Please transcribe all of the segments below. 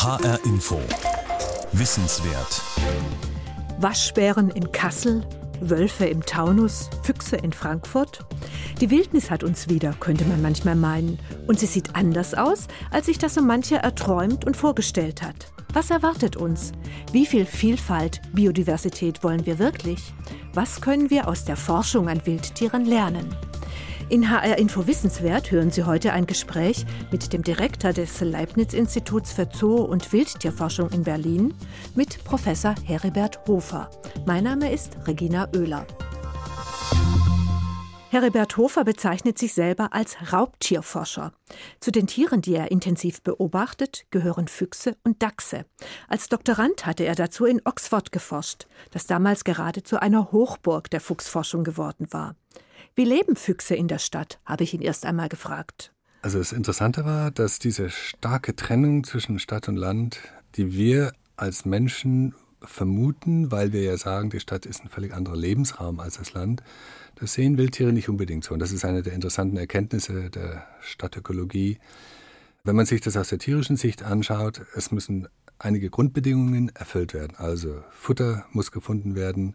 HR Info. Wissenswert. Waschbären in Kassel, Wölfe im Taunus, Füchse in Frankfurt. Die Wildnis hat uns wieder, könnte man manchmal meinen. Und sie sieht anders aus, als sich das so mancher erträumt und vorgestellt hat. Was erwartet uns? Wie viel Vielfalt, Biodiversität wollen wir wirklich? Was können wir aus der Forschung an Wildtieren lernen? In HR Info Wissenswert hören Sie heute ein Gespräch mit dem Direktor des Leibniz-Instituts für Zoo- und Wildtierforschung in Berlin mit Professor Heribert Hofer. Mein Name ist Regina Oehler. Heribert Hofer bezeichnet sich selber als Raubtierforscher. Zu den Tieren, die er intensiv beobachtet, gehören Füchse und Dachse. Als Doktorand hatte er dazu in Oxford geforscht, das damals gerade zu einer Hochburg der Fuchsforschung geworden war. Wie leben Füchse in der Stadt, habe ich ihn erst einmal gefragt. Also das Interessante war, dass diese starke Trennung zwischen Stadt und Land, die wir als Menschen vermuten, weil wir ja sagen, die Stadt ist ein völlig anderer Lebensraum als das Land, das sehen Wildtiere nicht unbedingt so. Und das ist eine der interessanten Erkenntnisse der Stadtökologie. Wenn man sich das aus der tierischen Sicht anschaut, es müssen einige Grundbedingungen erfüllt werden. Also Futter muss gefunden werden,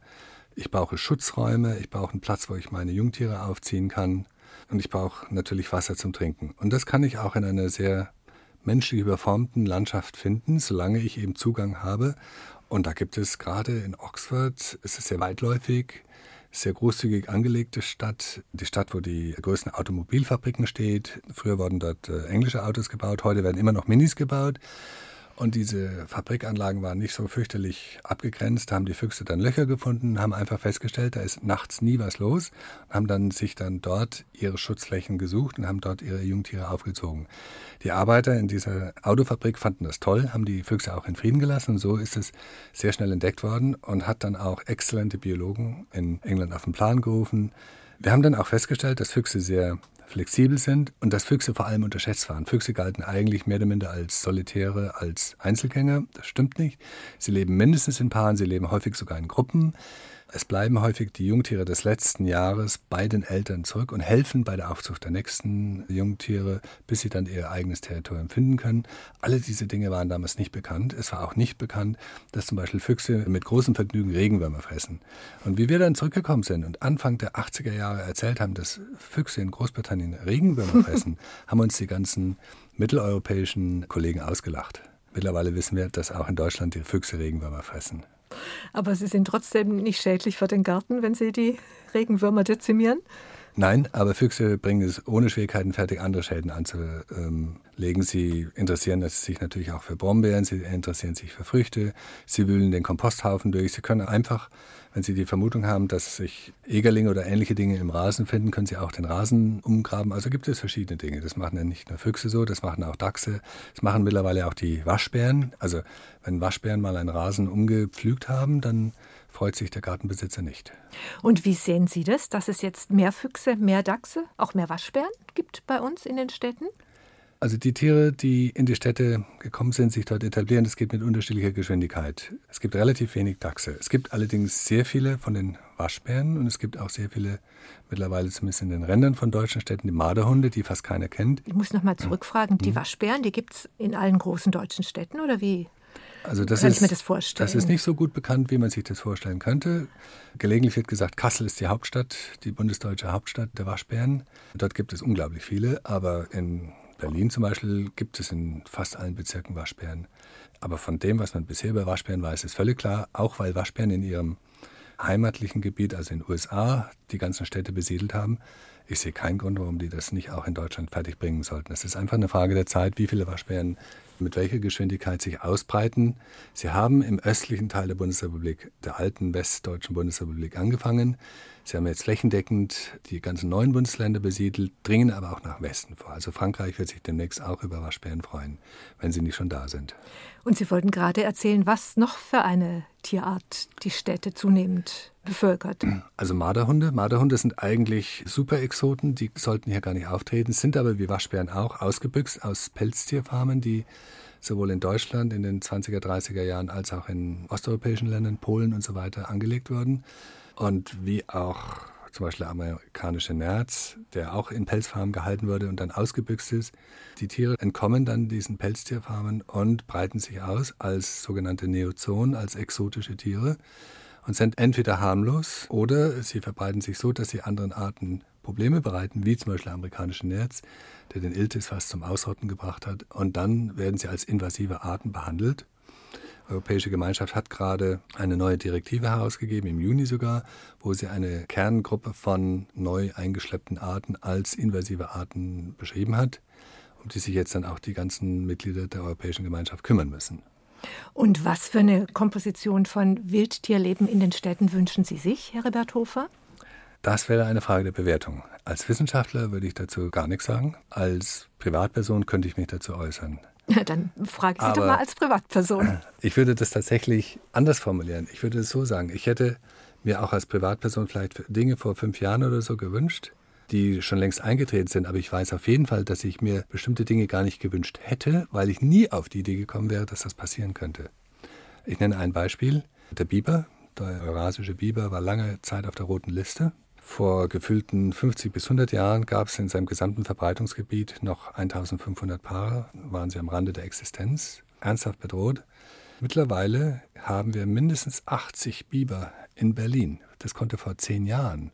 ich brauche Schutzräume, ich brauche einen Platz, wo ich meine Jungtiere aufziehen kann und ich brauche natürlich Wasser zum Trinken. Und das kann ich auch in einer sehr menschlich überformten Landschaft finden, solange ich eben Zugang habe. Und da gibt es gerade in Oxford, es ist sehr weitläufig, sehr großzügig angelegte Stadt, die Stadt, wo die größten Automobilfabriken steht. Früher wurden dort äh, englische Autos gebaut, heute werden immer noch Minis gebaut. Und diese Fabrikanlagen waren nicht so fürchterlich abgegrenzt. Da haben die Füchse dann Löcher gefunden, haben einfach festgestellt, da ist nachts nie was los, haben dann sich dann dort ihre Schutzflächen gesucht und haben dort ihre Jungtiere aufgezogen. Die Arbeiter in dieser Autofabrik fanden das toll, haben die Füchse auch in Frieden gelassen und so ist es sehr schnell entdeckt worden und hat dann auch exzellente Biologen in England auf den Plan gerufen. Wir haben dann auch festgestellt, dass Füchse sehr flexibel sind und dass Füchse vor allem unterschätzt waren. Füchse galten eigentlich mehr oder minder als Solitäre, als Einzelgänger. Das stimmt nicht. Sie leben mindestens in Paaren, sie leben häufig sogar in Gruppen. Es bleiben häufig die Jungtiere des letzten Jahres bei den Eltern zurück und helfen bei der Aufzucht der nächsten Jungtiere, bis sie dann ihr eigenes Territorium finden können. Alle diese Dinge waren damals nicht bekannt. Es war auch nicht bekannt, dass zum Beispiel Füchse mit großem Vergnügen Regenwürmer fressen. Und wie wir dann zurückgekommen sind und Anfang der 80er Jahre erzählt haben, dass Füchse in Großbritannien Regenwürmer fressen, haben uns die ganzen mitteleuropäischen Kollegen ausgelacht. Mittlerweile wissen wir, dass auch in Deutschland die Füchse Regenwürmer fressen. Aber sie sind trotzdem nicht schädlich für den Garten, wenn sie die Regenwürmer dezimieren? Nein, aber Füchse bringen es ohne Schwierigkeiten fertig, andere Schäden anzulegen. Sie interessieren sich natürlich auch für Brombeeren, sie interessieren sich für Früchte, sie wühlen den Komposthaufen durch. Sie können einfach, wenn Sie die Vermutung haben, dass sich Egerlinge oder ähnliche Dinge im Rasen finden, können Sie auch den Rasen umgraben. Also gibt es verschiedene Dinge. Das machen ja nicht nur Füchse so, das machen auch Dachse, das machen mittlerweile auch die Waschbären. Also wenn Waschbären mal einen Rasen umgepflügt haben, dann freut sich der Gartenbesitzer nicht. Und wie sehen Sie das, dass es jetzt mehr Füchse, mehr Dachse, auch mehr Waschbären gibt bei uns in den Städten? Also die Tiere, die in die Städte gekommen sind, sich dort etablieren, das geht mit unterschiedlicher Geschwindigkeit. Es gibt relativ wenig Dachse. Es gibt allerdings sehr viele von den Waschbären und es gibt auch sehr viele, mittlerweile zumindest in den Rändern von deutschen Städten, die Marderhunde, die fast keiner kennt. Ich muss noch mal zurückfragen, die mhm. Waschbären, die gibt es in allen großen deutschen Städten oder wie? Also das Kann ist, ich mir das vorstellen? Das ist nicht so gut bekannt, wie man sich das vorstellen könnte. Gelegentlich wird gesagt, Kassel ist die Hauptstadt, die bundesdeutsche Hauptstadt der Waschbären. Dort gibt es unglaublich viele, aber in Berlin zum Beispiel gibt es in fast allen Bezirken Waschbären. Aber von dem, was man bisher über Waschbären weiß, ist völlig klar, auch weil Waschbären in ihrem heimatlichen Gebiet, also in den USA, die ganzen Städte besiedelt haben. Ich sehe keinen Grund, warum die das nicht auch in Deutschland fertigbringen sollten. Es ist einfach eine Frage der Zeit, wie viele Waschbären mit welcher Geschwindigkeit sich ausbreiten. Sie haben im östlichen Teil der Bundesrepublik, der alten westdeutschen Bundesrepublik, angefangen. Sie haben jetzt flächendeckend die ganzen neuen Bundesländer besiedelt, dringen aber auch nach Westen vor. Also Frankreich wird sich demnächst auch über Waschbären freuen, wenn sie nicht schon da sind. Und Sie wollten gerade erzählen, was noch für eine Tierart die Städte zunehmend bevölkert. Also Marderhunde. Marderhunde sind eigentlich Super-Exoten, die sollten hier gar nicht auftreten, sind aber wie Waschbären auch ausgebüxt aus Pelztierfarmen, die sowohl in Deutschland in den 20er, 30er Jahren als auch in osteuropäischen Ländern, Polen und so weiter angelegt wurden. Und wie auch zum Beispiel der amerikanische Nerz, der auch in Pelzfarmen gehalten wurde und dann ausgebüxt ist. Die Tiere entkommen dann diesen Pelztierfarmen und breiten sich aus als sogenannte Neozoen, als exotische Tiere und sind entweder harmlos oder sie verbreiten sich so, dass sie anderen Arten Probleme bereiten, wie zum Beispiel der amerikanische Nerz, der den Iltis fast zum Ausrotten gebracht hat. Und dann werden sie als invasive Arten behandelt. Die Europäische Gemeinschaft hat gerade eine neue Direktive herausgegeben, im Juni sogar, wo sie eine Kerngruppe von neu eingeschleppten Arten als invasive Arten beschrieben hat, um die sich jetzt dann auch die ganzen Mitglieder der Europäischen Gemeinschaft kümmern müssen. Und was für eine Komposition von Wildtierleben in den Städten wünschen Sie sich, Herr Rebert Hofer? Das wäre eine Frage der Bewertung. Als Wissenschaftler würde ich dazu gar nichts sagen. Als Privatperson könnte ich mich dazu äußern. Dann frage ich Sie Aber doch mal als Privatperson. Ich würde das tatsächlich anders formulieren. Ich würde es so sagen. Ich hätte mir auch als Privatperson vielleicht Dinge vor fünf Jahren oder so gewünscht, die schon längst eingetreten sind. Aber ich weiß auf jeden Fall, dass ich mir bestimmte Dinge gar nicht gewünscht hätte, weil ich nie auf die Idee gekommen wäre, dass das passieren könnte. Ich nenne ein Beispiel. Der Biber, der eurasische Biber, war lange Zeit auf der roten Liste. Vor gefühlten 50 bis 100 Jahren gab es in seinem gesamten Verbreitungsgebiet noch 1500 Paare, waren sie am Rande der Existenz, ernsthaft bedroht. Mittlerweile haben wir mindestens 80 Biber in Berlin. Das konnte vor zehn Jahren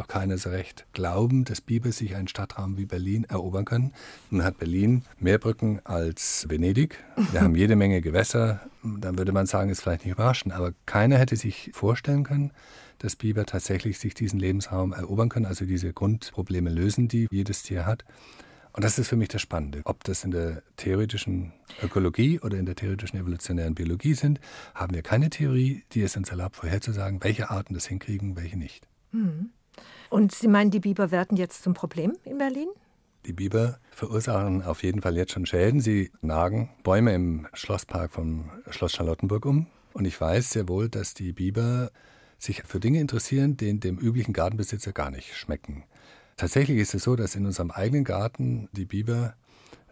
noch keiner so recht glauben, dass Biber sich einen Stadtraum wie Berlin erobern können. Nun hat Berlin mehr Brücken als Venedig. Wir haben jede Menge Gewässer. Dann würde man sagen, ist vielleicht nicht überraschend, aber keiner hätte sich vorstellen können, dass Biber tatsächlich sich diesen Lebensraum erobern können, also diese Grundprobleme lösen, die jedes Tier hat. Und das ist für mich das Spannende. Ob das in der theoretischen Ökologie oder in der theoretischen evolutionären Biologie sind, haben wir keine Theorie, die es uns erlaubt, vorherzusagen, welche Arten das hinkriegen, welche nicht. Hm. Und Sie meinen, die Biber werden jetzt zum Problem in Berlin? Die Biber verursachen auf jeden Fall jetzt schon Schäden. Sie nagen Bäume im Schlosspark vom Schloss Charlottenburg um. Und ich weiß sehr wohl, dass die Biber sich für Dinge interessieren, die dem üblichen Gartenbesitzer gar nicht schmecken. Tatsächlich ist es so, dass in unserem eigenen Garten die Biber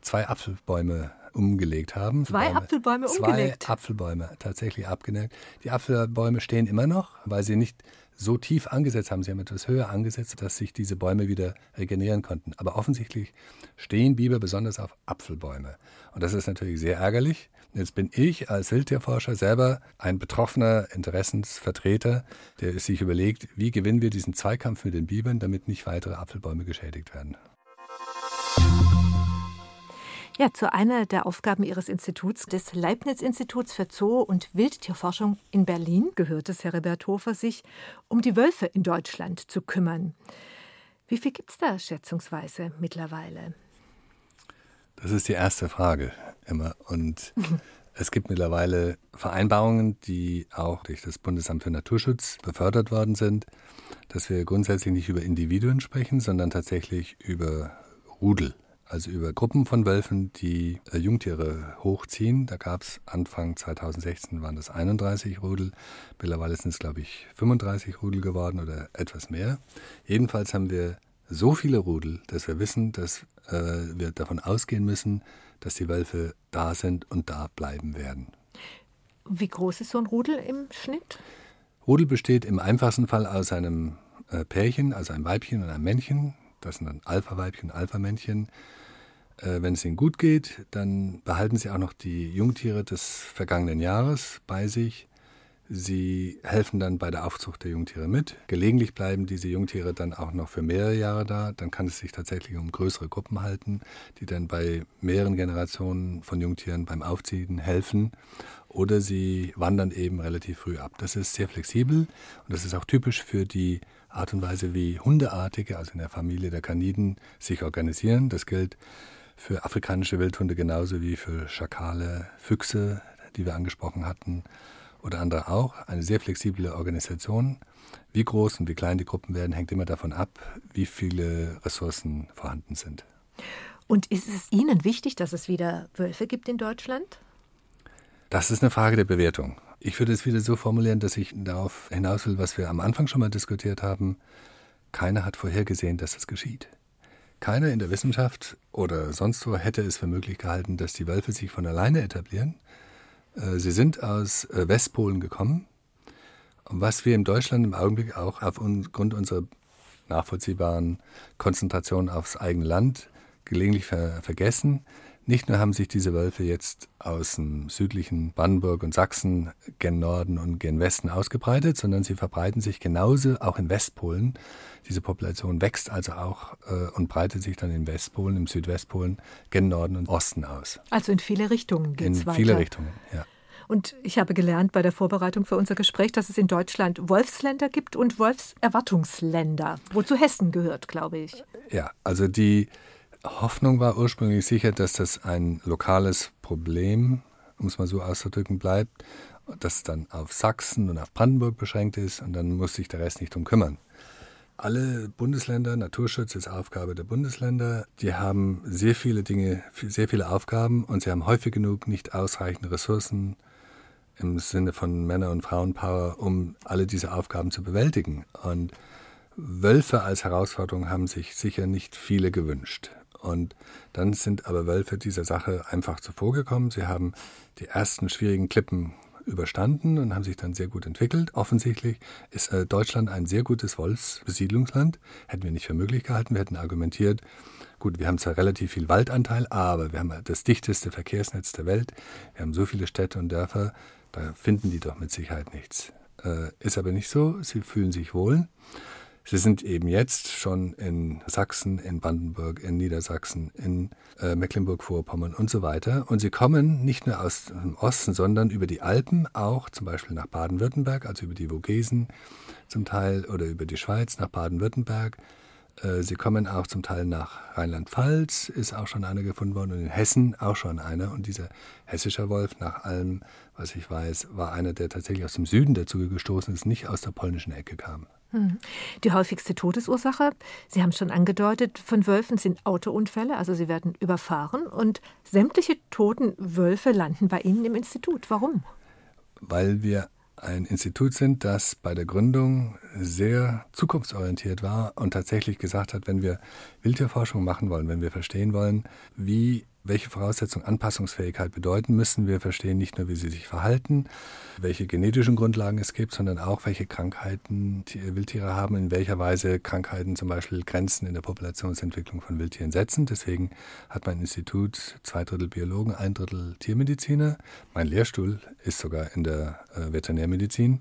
zwei Apfelbäume umgelegt haben. Zwei Bäume, Apfelbäume umgelegt? Zwei Apfelbäume tatsächlich abgenäht. Die Apfelbäume stehen immer noch, weil sie nicht so tief angesetzt haben, sie haben etwas höher angesetzt, dass sich diese Bäume wieder regenerieren konnten. Aber offensichtlich stehen Biber besonders auf Apfelbäume. Und das ist natürlich sehr ärgerlich. Jetzt bin ich als Wildtierforscher selber ein betroffener Interessensvertreter, der sich überlegt, wie gewinnen wir diesen Zweikampf mit den Bibern, damit nicht weitere Apfelbäume geschädigt werden. Ja, zu einer der Aufgaben Ihres Instituts, des Leibniz-Instituts für Zoo- und Wildtierforschung in Berlin, gehört es, Herr Herbert Hofer, sich um die Wölfe in Deutschland zu kümmern. Wie viel gibt es da schätzungsweise mittlerweile? Das ist die erste Frage immer. Und es gibt mittlerweile Vereinbarungen, die auch durch das Bundesamt für Naturschutz befördert worden sind, dass wir grundsätzlich nicht über Individuen sprechen, sondern tatsächlich über Rudel also über Gruppen von Wölfen, die äh, Jungtiere hochziehen. Da gab es Anfang 2016 waren das 31 Rudel. Mittlerweile sind es, glaube ich, 35 Rudel geworden oder etwas mehr. Jedenfalls haben wir so viele Rudel, dass wir wissen, dass äh, wir davon ausgehen müssen, dass die Wölfe da sind und da bleiben werden. Wie groß ist so ein Rudel im Schnitt? Rudel besteht im einfachsten Fall aus einem äh, Pärchen, also einem Weibchen und einem Männchen. Das sind dann Alpha-Weibchen, Alpha-Männchen. Äh, wenn es ihnen gut geht, dann behalten sie auch noch die Jungtiere des vergangenen Jahres bei sich. Sie helfen dann bei der Aufzucht der Jungtiere mit. Gelegentlich bleiben diese Jungtiere dann auch noch für mehrere Jahre da. Dann kann es sich tatsächlich um größere Gruppen halten, die dann bei mehreren Generationen von Jungtieren beim Aufziehen helfen. Oder sie wandern eben relativ früh ab. Das ist sehr flexibel und das ist auch typisch für die Art und Weise, wie Hundeartige, also in der Familie der Kaniden, sich organisieren. Das gilt für afrikanische Wildhunde genauso wie für Schakale, Füchse, die wir angesprochen hatten, oder andere auch. Eine sehr flexible Organisation. Wie groß und wie klein die Gruppen werden, hängt immer davon ab, wie viele Ressourcen vorhanden sind. Und ist es Ihnen wichtig, dass es wieder Wölfe gibt in Deutschland? Das ist eine Frage der Bewertung. Ich würde es wieder so formulieren, dass ich darauf hinaus will, was wir am Anfang schon mal diskutiert haben. Keiner hat vorhergesehen, dass es geschieht. Keiner in der Wissenschaft oder sonst wo hätte es für möglich gehalten, dass die Wölfe sich von alleine etablieren. Äh, sie sind aus äh, Westpolen gekommen. Was wir in Deutschland im Augenblick auch aufgrund unserer nachvollziehbaren Konzentration aufs eigene Land gelegentlich ver vergessen. Nicht nur haben sich diese Wölfe jetzt aus dem südlichen Brandenburg und Sachsen gen Norden und gen Westen ausgebreitet, sondern sie verbreiten sich genauso auch in Westpolen. Diese Population wächst also auch äh, und breitet sich dann in Westpolen, im Südwestpolen, gen Norden und Osten aus. Also in viele Richtungen geht es weiter. In viele Richtungen, ja. Und ich habe gelernt bei der Vorbereitung für unser Gespräch, dass es in Deutschland Wolfsländer gibt und Wolfserwartungsländer, wozu Hessen gehört, glaube ich. Ja, also die Hoffnung war ursprünglich sicher, dass das ein lokales Problem, um es mal so auszudrücken, bleibt, das dann auf Sachsen und auf Brandenburg beschränkt ist und dann muss sich der Rest nicht drum kümmern. Alle Bundesländer, Naturschutz ist Aufgabe der Bundesländer, die haben sehr viele Dinge, sehr viele Aufgaben und sie haben häufig genug nicht ausreichende Ressourcen im Sinne von Männer- und Frauenpower, um alle diese Aufgaben zu bewältigen. Und Wölfe als Herausforderung haben sich sicher nicht viele gewünscht. Und dann sind aber Wölfe dieser Sache einfach zuvorgekommen. Sie haben die ersten schwierigen Klippen überstanden und haben sich dann sehr gut entwickelt. Offensichtlich ist äh, Deutschland ein sehr gutes Wolfsbesiedlungsland. Hätten wir nicht für möglich gehalten. Wir hätten argumentiert, gut, wir haben zwar relativ viel Waldanteil, aber wir haben das dichteste Verkehrsnetz der Welt. Wir haben so viele Städte und Dörfer, da finden die doch mit Sicherheit nichts. Äh, ist aber nicht so. Sie fühlen sich wohl. Sie sind eben jetzt schon in Sachsen, in Brandenburg, in Niedersachsen, in äh, Mecklenburg-Vorpommern und so weiter. Und sie kommen nicht nur aus dem Osten, sondern über die Alpen auch zum Beispiel nach Baden-Württemberg, also über die Vogesen zum Teil oder über die Schweiz nach Baden-Württemberg. Äh, sie kommen auch zum Teil nach Rheinland-Pfalz, ist auch schon einer gefunden worden, und in Hessen auch schon einer. Und dieser hessische Wolf, nach allem, was ich weiß, war einer, der tatsächlich aus dem Süden dazu gestoßen ist, nicht aus der polnischen Ecke kam. Hm. Die häufigste Todesursache, Sie haben schon angedeutet, von Wölfen sind Autounfälle, also sie werden überfahren und sämtliche toten Wölfe landen bei Ihnen im Institut. Warum? Weil wir ein Institut sind, das bei der Gründung sehr zukunftsorientiert war und tatsächlich gesagt hat, wenn wir Wildtierforschung machen wollen, wenn wir verstehen wollen, wie welche Voraussetzungen Anpassungsfähigkeit bedeuten, müssen wir verstehen, nicht nur, wie sie sich verhalten, welche genetischen Grundlagen es gibt, sondern auch, welche Krankheiten Wildtiere haben, in welcher Weise Krankheiten zum Beispiel Grenzen in der Populationsentwicklung von Wildtieren setzen. Deswegen hat mein Institut zwei Drittel Biologen, ein Drittel Tiermediziner. Mein Lehrstuhl ist sogar in der äh, Veterinärmedizin.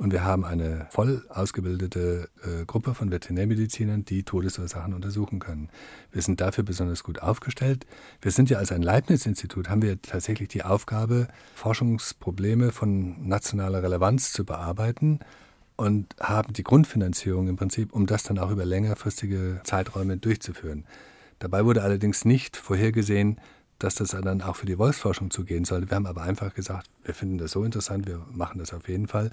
Und wir haben eine voll ausgebildete äh, Gruppe von Veterinärmedizinern, die Todesursachen untersuchen können. Wir sind dafür besonders gut aufgestellt. Wir sind ja als ein Leibniz-Institut, haben wir tatsächlich die Aufgabe, Forschungsprobleme von nationaler Relevanz zu bearbeiten und haben die Grundfinanzierung im Prinzip, um das dann auch über längerfristige Zeiträume durchzuführen. Dabei wurde allerdings nicht vorhergesehen, dass das dann auch für die Wolfsforschung zugehen sollte. Wir haben aber einfach gesagt, wir finden das so interessant, wir machen das auf jeden Fall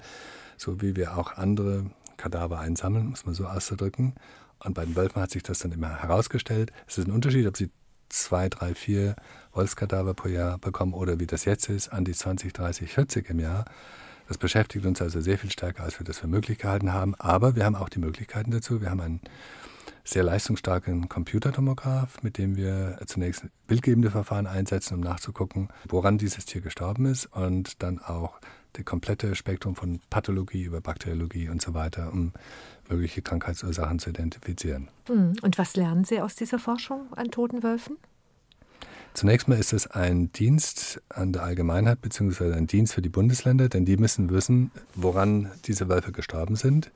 so wie wir auch andere Kadaver einsammeln, muss man so auszudrücken. Und bei den Wölfen hat sich das dann immer herausgestellt. Es ist ein Unterschied, ob sie zwei, drei, vier Wolfskadaver pro Jahr bekommen oder wie das jetzt ist, an die 20, 30, 40 im Jahr. Das beschäftigt uns also sehr viel stärker, als wir das für möglich gehalten haben. Aber wir haben auch die Möglichkeiten dazu. Wir haben einen sehr leistungsstarken Computertomograph, mit dem wir zunächst bildgebende Verfahren einsetzen, um nachzugucken, woran dieses Tier gestorben ist und dann auch das komplette Spektrum von Pathologie über Bakteriologie und so weiter, um mögliche Krankheitsursachen zu identifizieren. Hm. Und was lernen Sie aus dieser Forschung an toten Wölfen? Zunächst mal ist es ein Dienst an der Allgemeinheit beziehungsweise ein Dienst für die Bundesländer, denn die müssen wissen, woran diese Wölfe gestorben sind.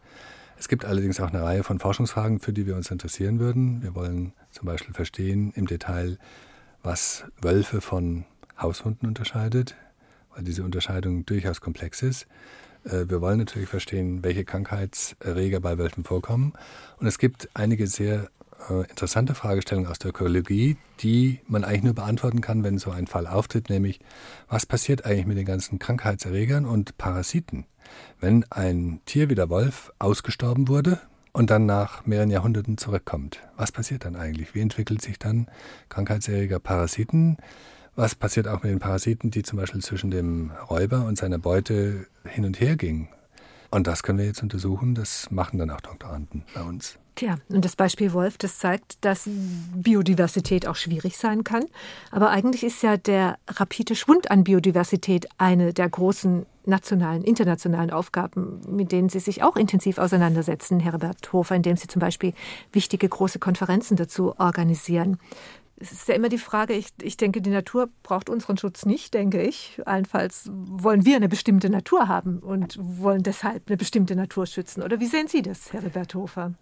Es gibt allerdings auch eine Reihe von Forschungsfragen, für die wir uns interessieren würden. Wir wollen zum Beispiel verstehen im Detail, was Wölfe von Haushunden unterscheidet weil diese Unterscheidung durchaus komplex ist. Äh, wir wollen natürlich verstehen, welche Krankheitserreger bei Wölfen vorkommen. Und es gibt einige sehr äh, interessante Fragestellungen aus der Ökologie, die man eigentlich nur beantworten kann, wenn so ein Fall auftritt, nämlich was passiert eigentlich mit den ganzen Krankheitserregern und Parasiten, wenn ein Tier wie der Wolf ausgestorben wurde und dann nach mehreren Jahrhunderten zurückkommt. Was passiert dann eigentlich? Wie entwickelt sich dann Krankheitserreger Parasiten? Was passiert auch mit den Parasiten, die zum Beispiel zwischen dem Räuber und seiner Beute hin und her gingen? Und das können wir jetzt untersuchen. Das machen dann auch Doktoranden bei uns. Tja, und das Beispiel Wolf, das zeigt, dass Biodiversität auch schwierig sein kann. Aber eigentlich ist ja der rapide Schwund an Biodiversität eine der großen nationalen, internationalen Aufgaben, mit denen Sie sich auch intensiv auseinandersetzen, Herbert Hofer, indem Sie zum Beispiel wichtige große Konferenzen dazu organisieren. Es ist ja immer die Frage, ich, ich denke, die Natur braucht unseren Schutz nicht, denke ich. Allenfalls wollen wir eine bestimmte Natur haben und wollen deshalb eine bestimmte Natur schützen. Oder wie sehen Sie das, Herbert Hofer?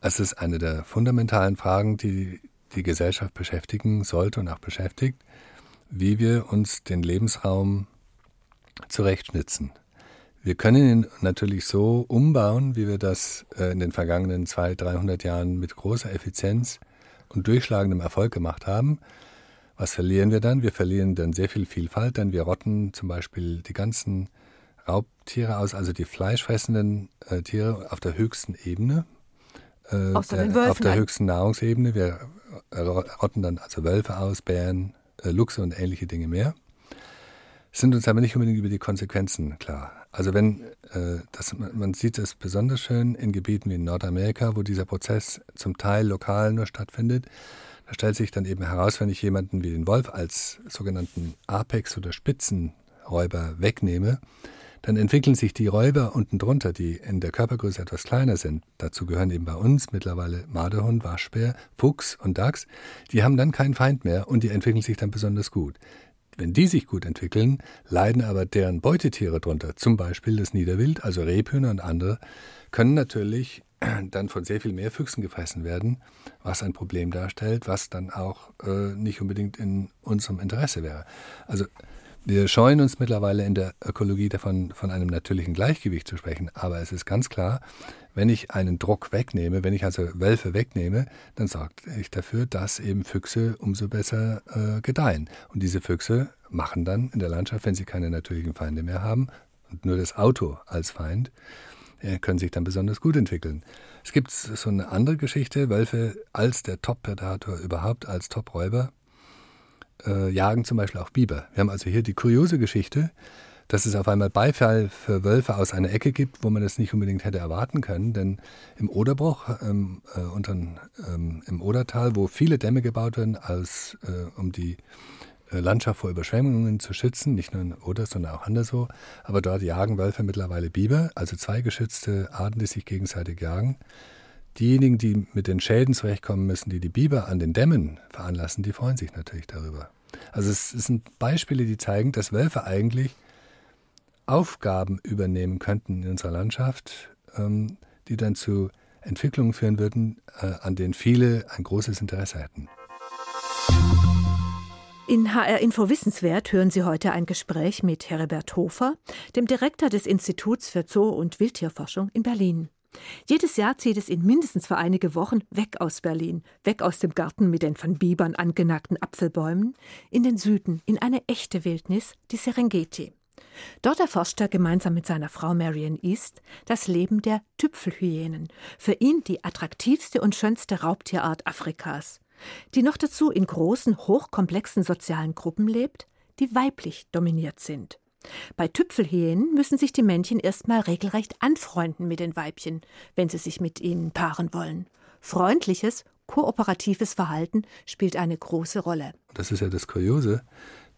Es ist eine der fundamentalen Fragen, die die Gesellschaft beschäftigen sollte und auch beschäftigt, wie wir uns den Lebensraum zurechtschnitzen. Wir können ihn natürlich so umbauen, wie wir das äh, in den vergangenen 200, 300 Jahren mit großer Effizienz und durchschlagendem Erfolg gemacht haben. Was verlieren wir dann? Wir verlieren dann sehr viel Vielfalt, denn wir rotten zum Beispiel die ganzen Raubtiere aus, also die fleischfressenden äh, Tiere auf der höchsten Ebene, äh, der, auf der höchsten Nahrungsebene. Wir äh, rotten dann also Wölfe aus, Bären, äh, Luchse und ähnliche Dinge mehr sind uns aber nicht unbedingt über die Konsequenzen klar. Also wenn äh, das, man sieht es besonders schön in Gebieten wie in Nordamerika, wo dieser Prozess zum Teil lokal nur stattfindet. Da stellt sich dann eben heraus, wenn ich jemanden wie den Wolf als sogenannten Apex oder Spitzenräuber wegnehme, dann entwickeln sich die Räuber unten drunter, die in der Körpergröße etwas kleiner sind. Dazu gehören eben bei uns mittlerweile Marderhund, Waschbär, Fuchs und Dachs. Die haben dann keinen Feind mehr und die entwickeln sich dann besonders gut. Wenn die sich gut entwickeln, leiden aber deren Beutetiere drunter. Zum Beispiel das Niederwild, also Rebhühner und andere, können natürlich dann von sehr viel mehr Füchsen gefressen werden, was ein Problem darstellt, was dann auch äh, nicht unbedingt in unserem Interesse wäre. Also wir scheuen uns mittlerweile in der Ökologie davon, von einem natürlichen Gleichgewicht zu sprechen, aber es ist ganz klar, wenn ich einen Druck wegnehme, wenn ich also Wölfe wegnehme, dann sorge ich dafür, dass eben Füchse umso besser äh, gedeihen. Und diese Füchse machen dann in der Landschaft, wenn sie keine natürlichen Feinde mehr haben und nur das Auto als Feind, äh, können sich dann besonders gut entwickeln. Es gibt so eine andere Geschichte, Wölfe als der Top-Predator überhaupt, als Top-Räuber, äh, jagen zum Beispiel auch Biber. Wir haben also hier die kuriose Geschichte, dass es auf einmal Beifall für Wölfe aus einer Ecke gibt, wo man das nicht unbedingt hätte erwarten können. Denn im Oderbruch, ähm, äh, unter, ähm, im Odertal, wo viele Dämme gebaut werden, als, äh, um die äh, Landschaft vor Überschwemmungen zu schützen, nicht nur in Oder, sondern auch anderswo. Aber dort jagen Wölfe mittlerweile Biber, also zwei geschützte Arten, die sich gegenseitig jagen. Diejenigen, die mit den Schäden zurechtkommen müssen, die die Biber an den Dämmen veranlassen, die freuen sich natürlich darüber. Also es, sind Beispiele, die zeigen, dass Wölfe eigentlich Aufgaben übernehmen könnten in unserer Landschaft, ähm, die dann zu Entwicklungen führen würden, äh, an denen viele ein großes Interesse hätten. In HR Info Wissenswert hören Sie heute ein Gespräch mit Herbert Hofer, dem Direktor des Instituts für Zoo- und Wildtierforschung in Berlin. Jedes Jahr zieht es ihn mindestens für einige Wochen weg aus Berlin, weg aus dem Garten mit den von Bibern angenagten Apfelbäumen, in den Süden, in eine echte Wildnis, die Serengeti. Dort erforscht er gemeinsam mit seiner Frau Marion East das Leben der Tüpfelhyänen, für ihn die attraktivste und schönste Raubtierart Afrikas, die noch dazu in großen, hochkomplexen sozialen Gruppen lebt, die weiblich dominiert sind. Bei Tüpfelhyänen müssen sich die Männchen erstmal regelrecht anfreunden mit den Weibchen, wenn sie sich mit ihnen paaren wollen. Freundliches, kooperatives Verhalten spielt eine große Rolle. Das ist ja das Kuriose,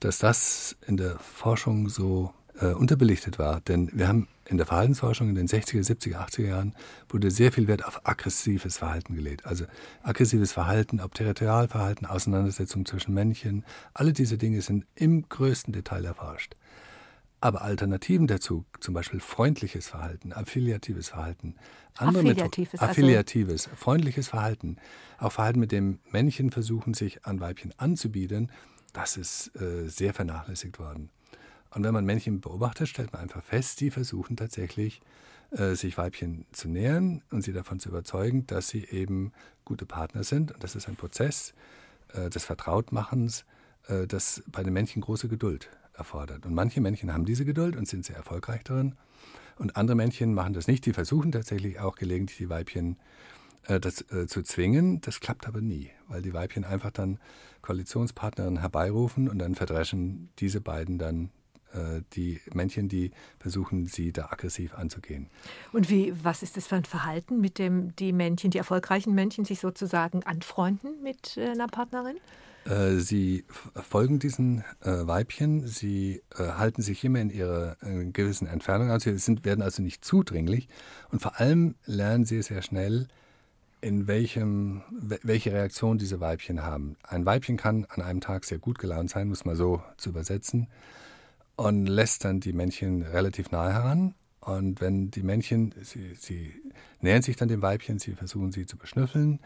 dass das in der Forschung so äh, unterbelichtet war. Denn wir haben in der Verhaltensforschung in den 60er, 70er, 80er Jahren wurde sehr viel Wert auf aggressives Verhalten gelegt. Also aggressives Verhalten, ob Territorialverhalten, Auseinandersetzung zwischen Männchen, alle diese Dinge sind im größten Detail erforscht. Aber Alternativen dazu, zum Beispiel freundliches Verhalten, affiliatives Verhalten, andere affiliatives, Methoden, affiliatives, also freundliches Verhalten, auch Verhalten, mit dem Männchen versuchen, sich an Weibchen anzubieten, das ist äh, sehr vernachlässigt worden. Und wenn man Männchen beobachtet, stellt man einfach fest, die versuchen tatsächlich, äh, sich Weibchen zu nähern und sie davon zu überzeugen, dass sie eben gute Partner sind. Und das ist ein Prozess äh, des Vertrautmachens, äh, das bei den Männchen große Geduld erfordert. Und manche Männchen haben diese Geduld und sind sehr erfolgreich darin. Und andere Männchen machen das nicht. Die versuchen tatsächlich auch gelegentlich die Weibchen äh, das, äh, zu zwingen. Das klappt aber nie, weil die Weibchen einfach dann Koalitionspartnerinnen herbeirufen und dann verdreschen diese beiden dann die Männchen, die versuchen, sie da aggressiv anzugehen. Und wie, was ist das für ein Verhalten, mit dem die Männchen, die erfolgreichen Männchen, sich sozusagen anfreunden mit äh, einer Partnerin? Äh, sie folgen diesen äh, Weibchen, sie äh, halten sich immer in ihrer äh, gewissen Entfernung, also sie sind, werden also nicht zudringlich und vor allem lernen sie sehr schnell, in welchem, welche Reaktion diese Weibchen haben. Ein Weibchen kann an einem Tag sehr gut gelaunt sein, muss man so zu übersetzen, und lässt dann die Männchen relativ nahe heran. Und wenn die Männchen, sie, sie nähern sich dann dem Weibchen, sie versuchen sie zu beschnüffeln.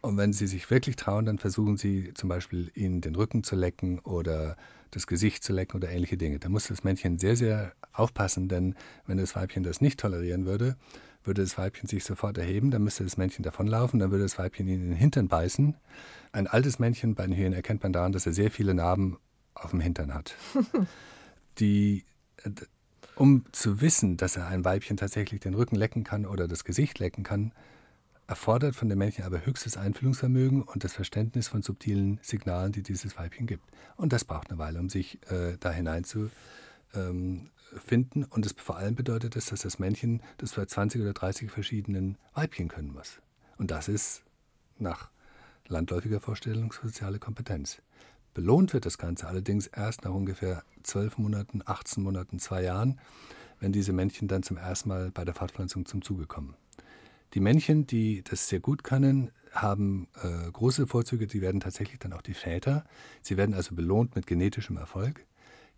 Und wenn sie sich wirklich trauen, dann versuchen sie zum Beispiel ihnen den Rücken zu lecken oder das Gesicht zu lecken oder ähnliche Dinge. Da muss das Männchen sehr, sehr aufpassen, denn wenn das Weibchen das nicht tolerieren würde, würde das Weibchen sich sofort erheben, dann müsste das Männchen davonlaufen, dann würde das Weibchen ihn in den Hintern beißen. Ein altes Männchen bei den Hyänen erkennt man daran, dass er sehr viele Narben auf dem Hintern hat. Die, um zu wissen, dass er ein Weibchen tatsächlich den Rücken lecken kann oder das Gesicht lecken kann, erfordert von dem Männchen aber höchstes Einfühlungsvermögen und das Verständnis von subtilen Signalen, die dieses Weibchen gibt. Und das braucht eine Weile, um sich äh, da hinein zu ähm. Und es vor allem bedeutet es, dass das Männchen das bei 20 oder 30 verschiedenen Weibchen können muss. Und das ist nach landläufiger Vorstellung soziale Kompetenz. Belohnt wird das Ganze allerdings erst nach ungefähr 12 Monaten, 18 Monaten, zwei Jahren, wenn diese Männchen dann zum ersten Mal bei der Fortpflanzung zum Zuge kommen. Die Männchen, die das sehr gut können, haben äh, große Vorzüge, die werden tatsächlich dann auch die Väter. Sie werden also belohnt mit genetischem Erfolg.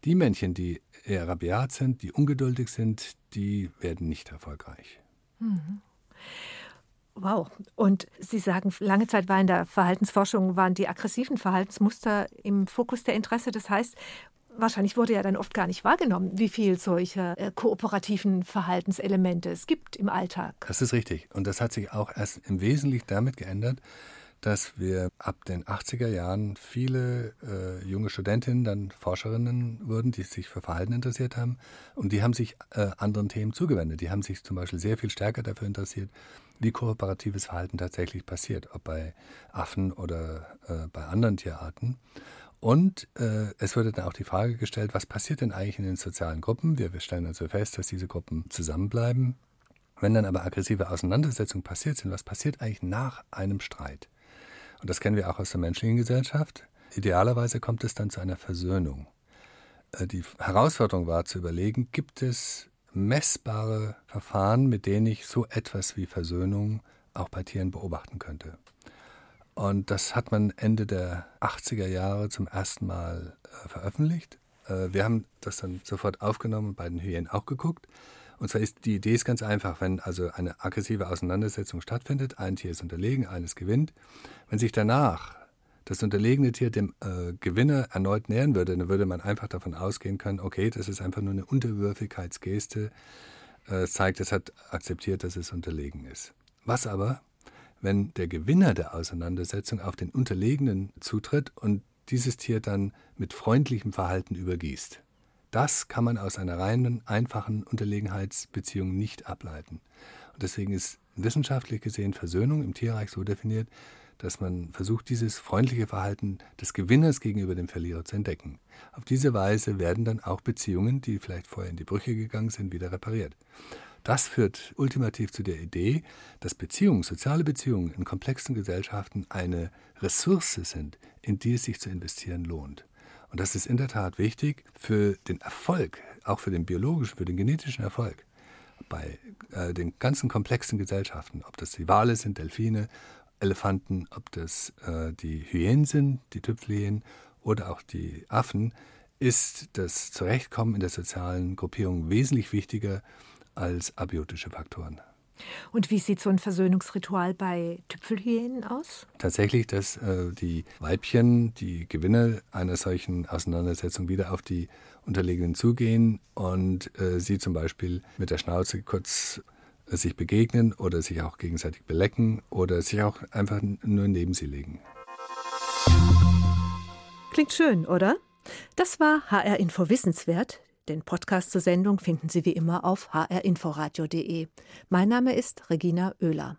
Die Männchen, die eher rabiat sind, die ungeduldig sind, die werden nicht erfolgreich. Mhm. Wow. Und Sie sagen, lange Zeit war in der Verhaltensforschung, waren die aggressiven Verhaltensmuster im Fokus der Interesse. Das heißt, wahrscheinlich wurde ja dann oft gar nicht wahrgenommen, wie viel solcher äh, kooperativen Verhaltenselemente es gibt im Alltag. Das ist richtig. Und das hat sich auch erst im Wesentlichen damit geändert, dass wir ab den 80er Jahren viele äh, junge Studentinnen dann Forscherinnen wurden, die sich für Verhalten interessiert haben. Und die haben sich äh, anderen Themen zugewendet. Die haben sich zum Beispiel sehr viel stärker dafür interessiert, wie kooperatives Verhalten tatsächlich passiert, ob bei Affen oder äh, bei anderen Tierarten. Und äh, es wurde dann auch die Frage gestellt, was passiert denn eigentlich in den sozialen Gruppen? Wir, wir stellen also fest, dass diese Gruppen zusammenbleiben. Wenn dann aber aggressive Auseinandersetzungen passiert sind, was passiert eigentlich nach einem Streit? Und das kennen wir auch aus der menschlichen Gesellschaft. Idealerweise kommt es dann zu einer Versöhnung. Äh, die Herausforderung war zu überlegen, gibt es messbare Verfahren, mit denen ich so etwas wie Versöhnung auch bei Tieren beobachten könnte. Und das hat man Ende der 80er Jahre zum ersten Mal äh, veröffentlicht. Äh, wir haben das dann sofort aufgenommen und bei den Hyänen auch geguckt. Und zwar ist die Idee ist ganz einfach, wenn also eine aggressive Auseinandersetzung stattfindet, ein Tier ist unterlegen, eines gewinnt. Wenn sich danach das unterlegene Tier dem äh, Gewinner erneut nähern würde, dann würde man einfach davon ausgehen können, okay, das ist einfach nur eine Unterwürfigkeitsgeste, äh, zeigt, es hat akzeptiert, dass es unterlegen ist. Was aber, wenn der Gewinner der Auseinandersetzung auf den Unterlegenen zutritt und dieses Tier dann mit freundlichem Verhalten übergießt? Das kann man aus einer reinen, einfachen Unterlegenheitsbeziehung nicht ableiten. Und deswegen ist wissenschaftlich gesehen Versöhnung im Tierreich so definiert, dass man versucht, dieses freundliche Verhalten des Gewinners gegenüber dem Verlierer zu entdecken. Auf diese Weise werden dann auch Beziehungen, die vielleicht vorher in die Brüche gegangen sind, wieder repariert. Das führt ultimativ zu der Idee, dass Beziehungen, soziale Beziehungen in komplexen Gesellschaften eine Ressource sind, in die es sich zu investieren lohnt. Und das ist in der Tat wichtig für den Erfolg, auch für den biologischen, für den genetischen Erfolg bei äh, den ganzen komplexen Gesellschaften, ob das die Wale sind, Delfine, Elefanten, ob das äh, die Hyänen sind, die Tüpfelhyänen oder auch die Affen, ist das Zurechtkommen in der sozialen Gruppierung wesentlich wichtiger als abiotische Faktoren. Und wie sieht so ein Versöhnungsritual bei Tüpfelhyänen aus? Tatsächlich, dass äh, die Weibchen, die Gewinner einer solchen Auseinandersetzung wieder auf die Unterlegenen zugehen und äh, sie zum Beispiel mit der Schnauze kurz äh, sich begegnen oder sich auch gegenseitig belecken oder sich auch einfach nur neben sie legen. Klingt schön, oder? Das war HR Info Wissenswert, den Podcast zur Sendung finden Sie wie immer auf hrinforadio.de. Mein Name ist Regina Oehler.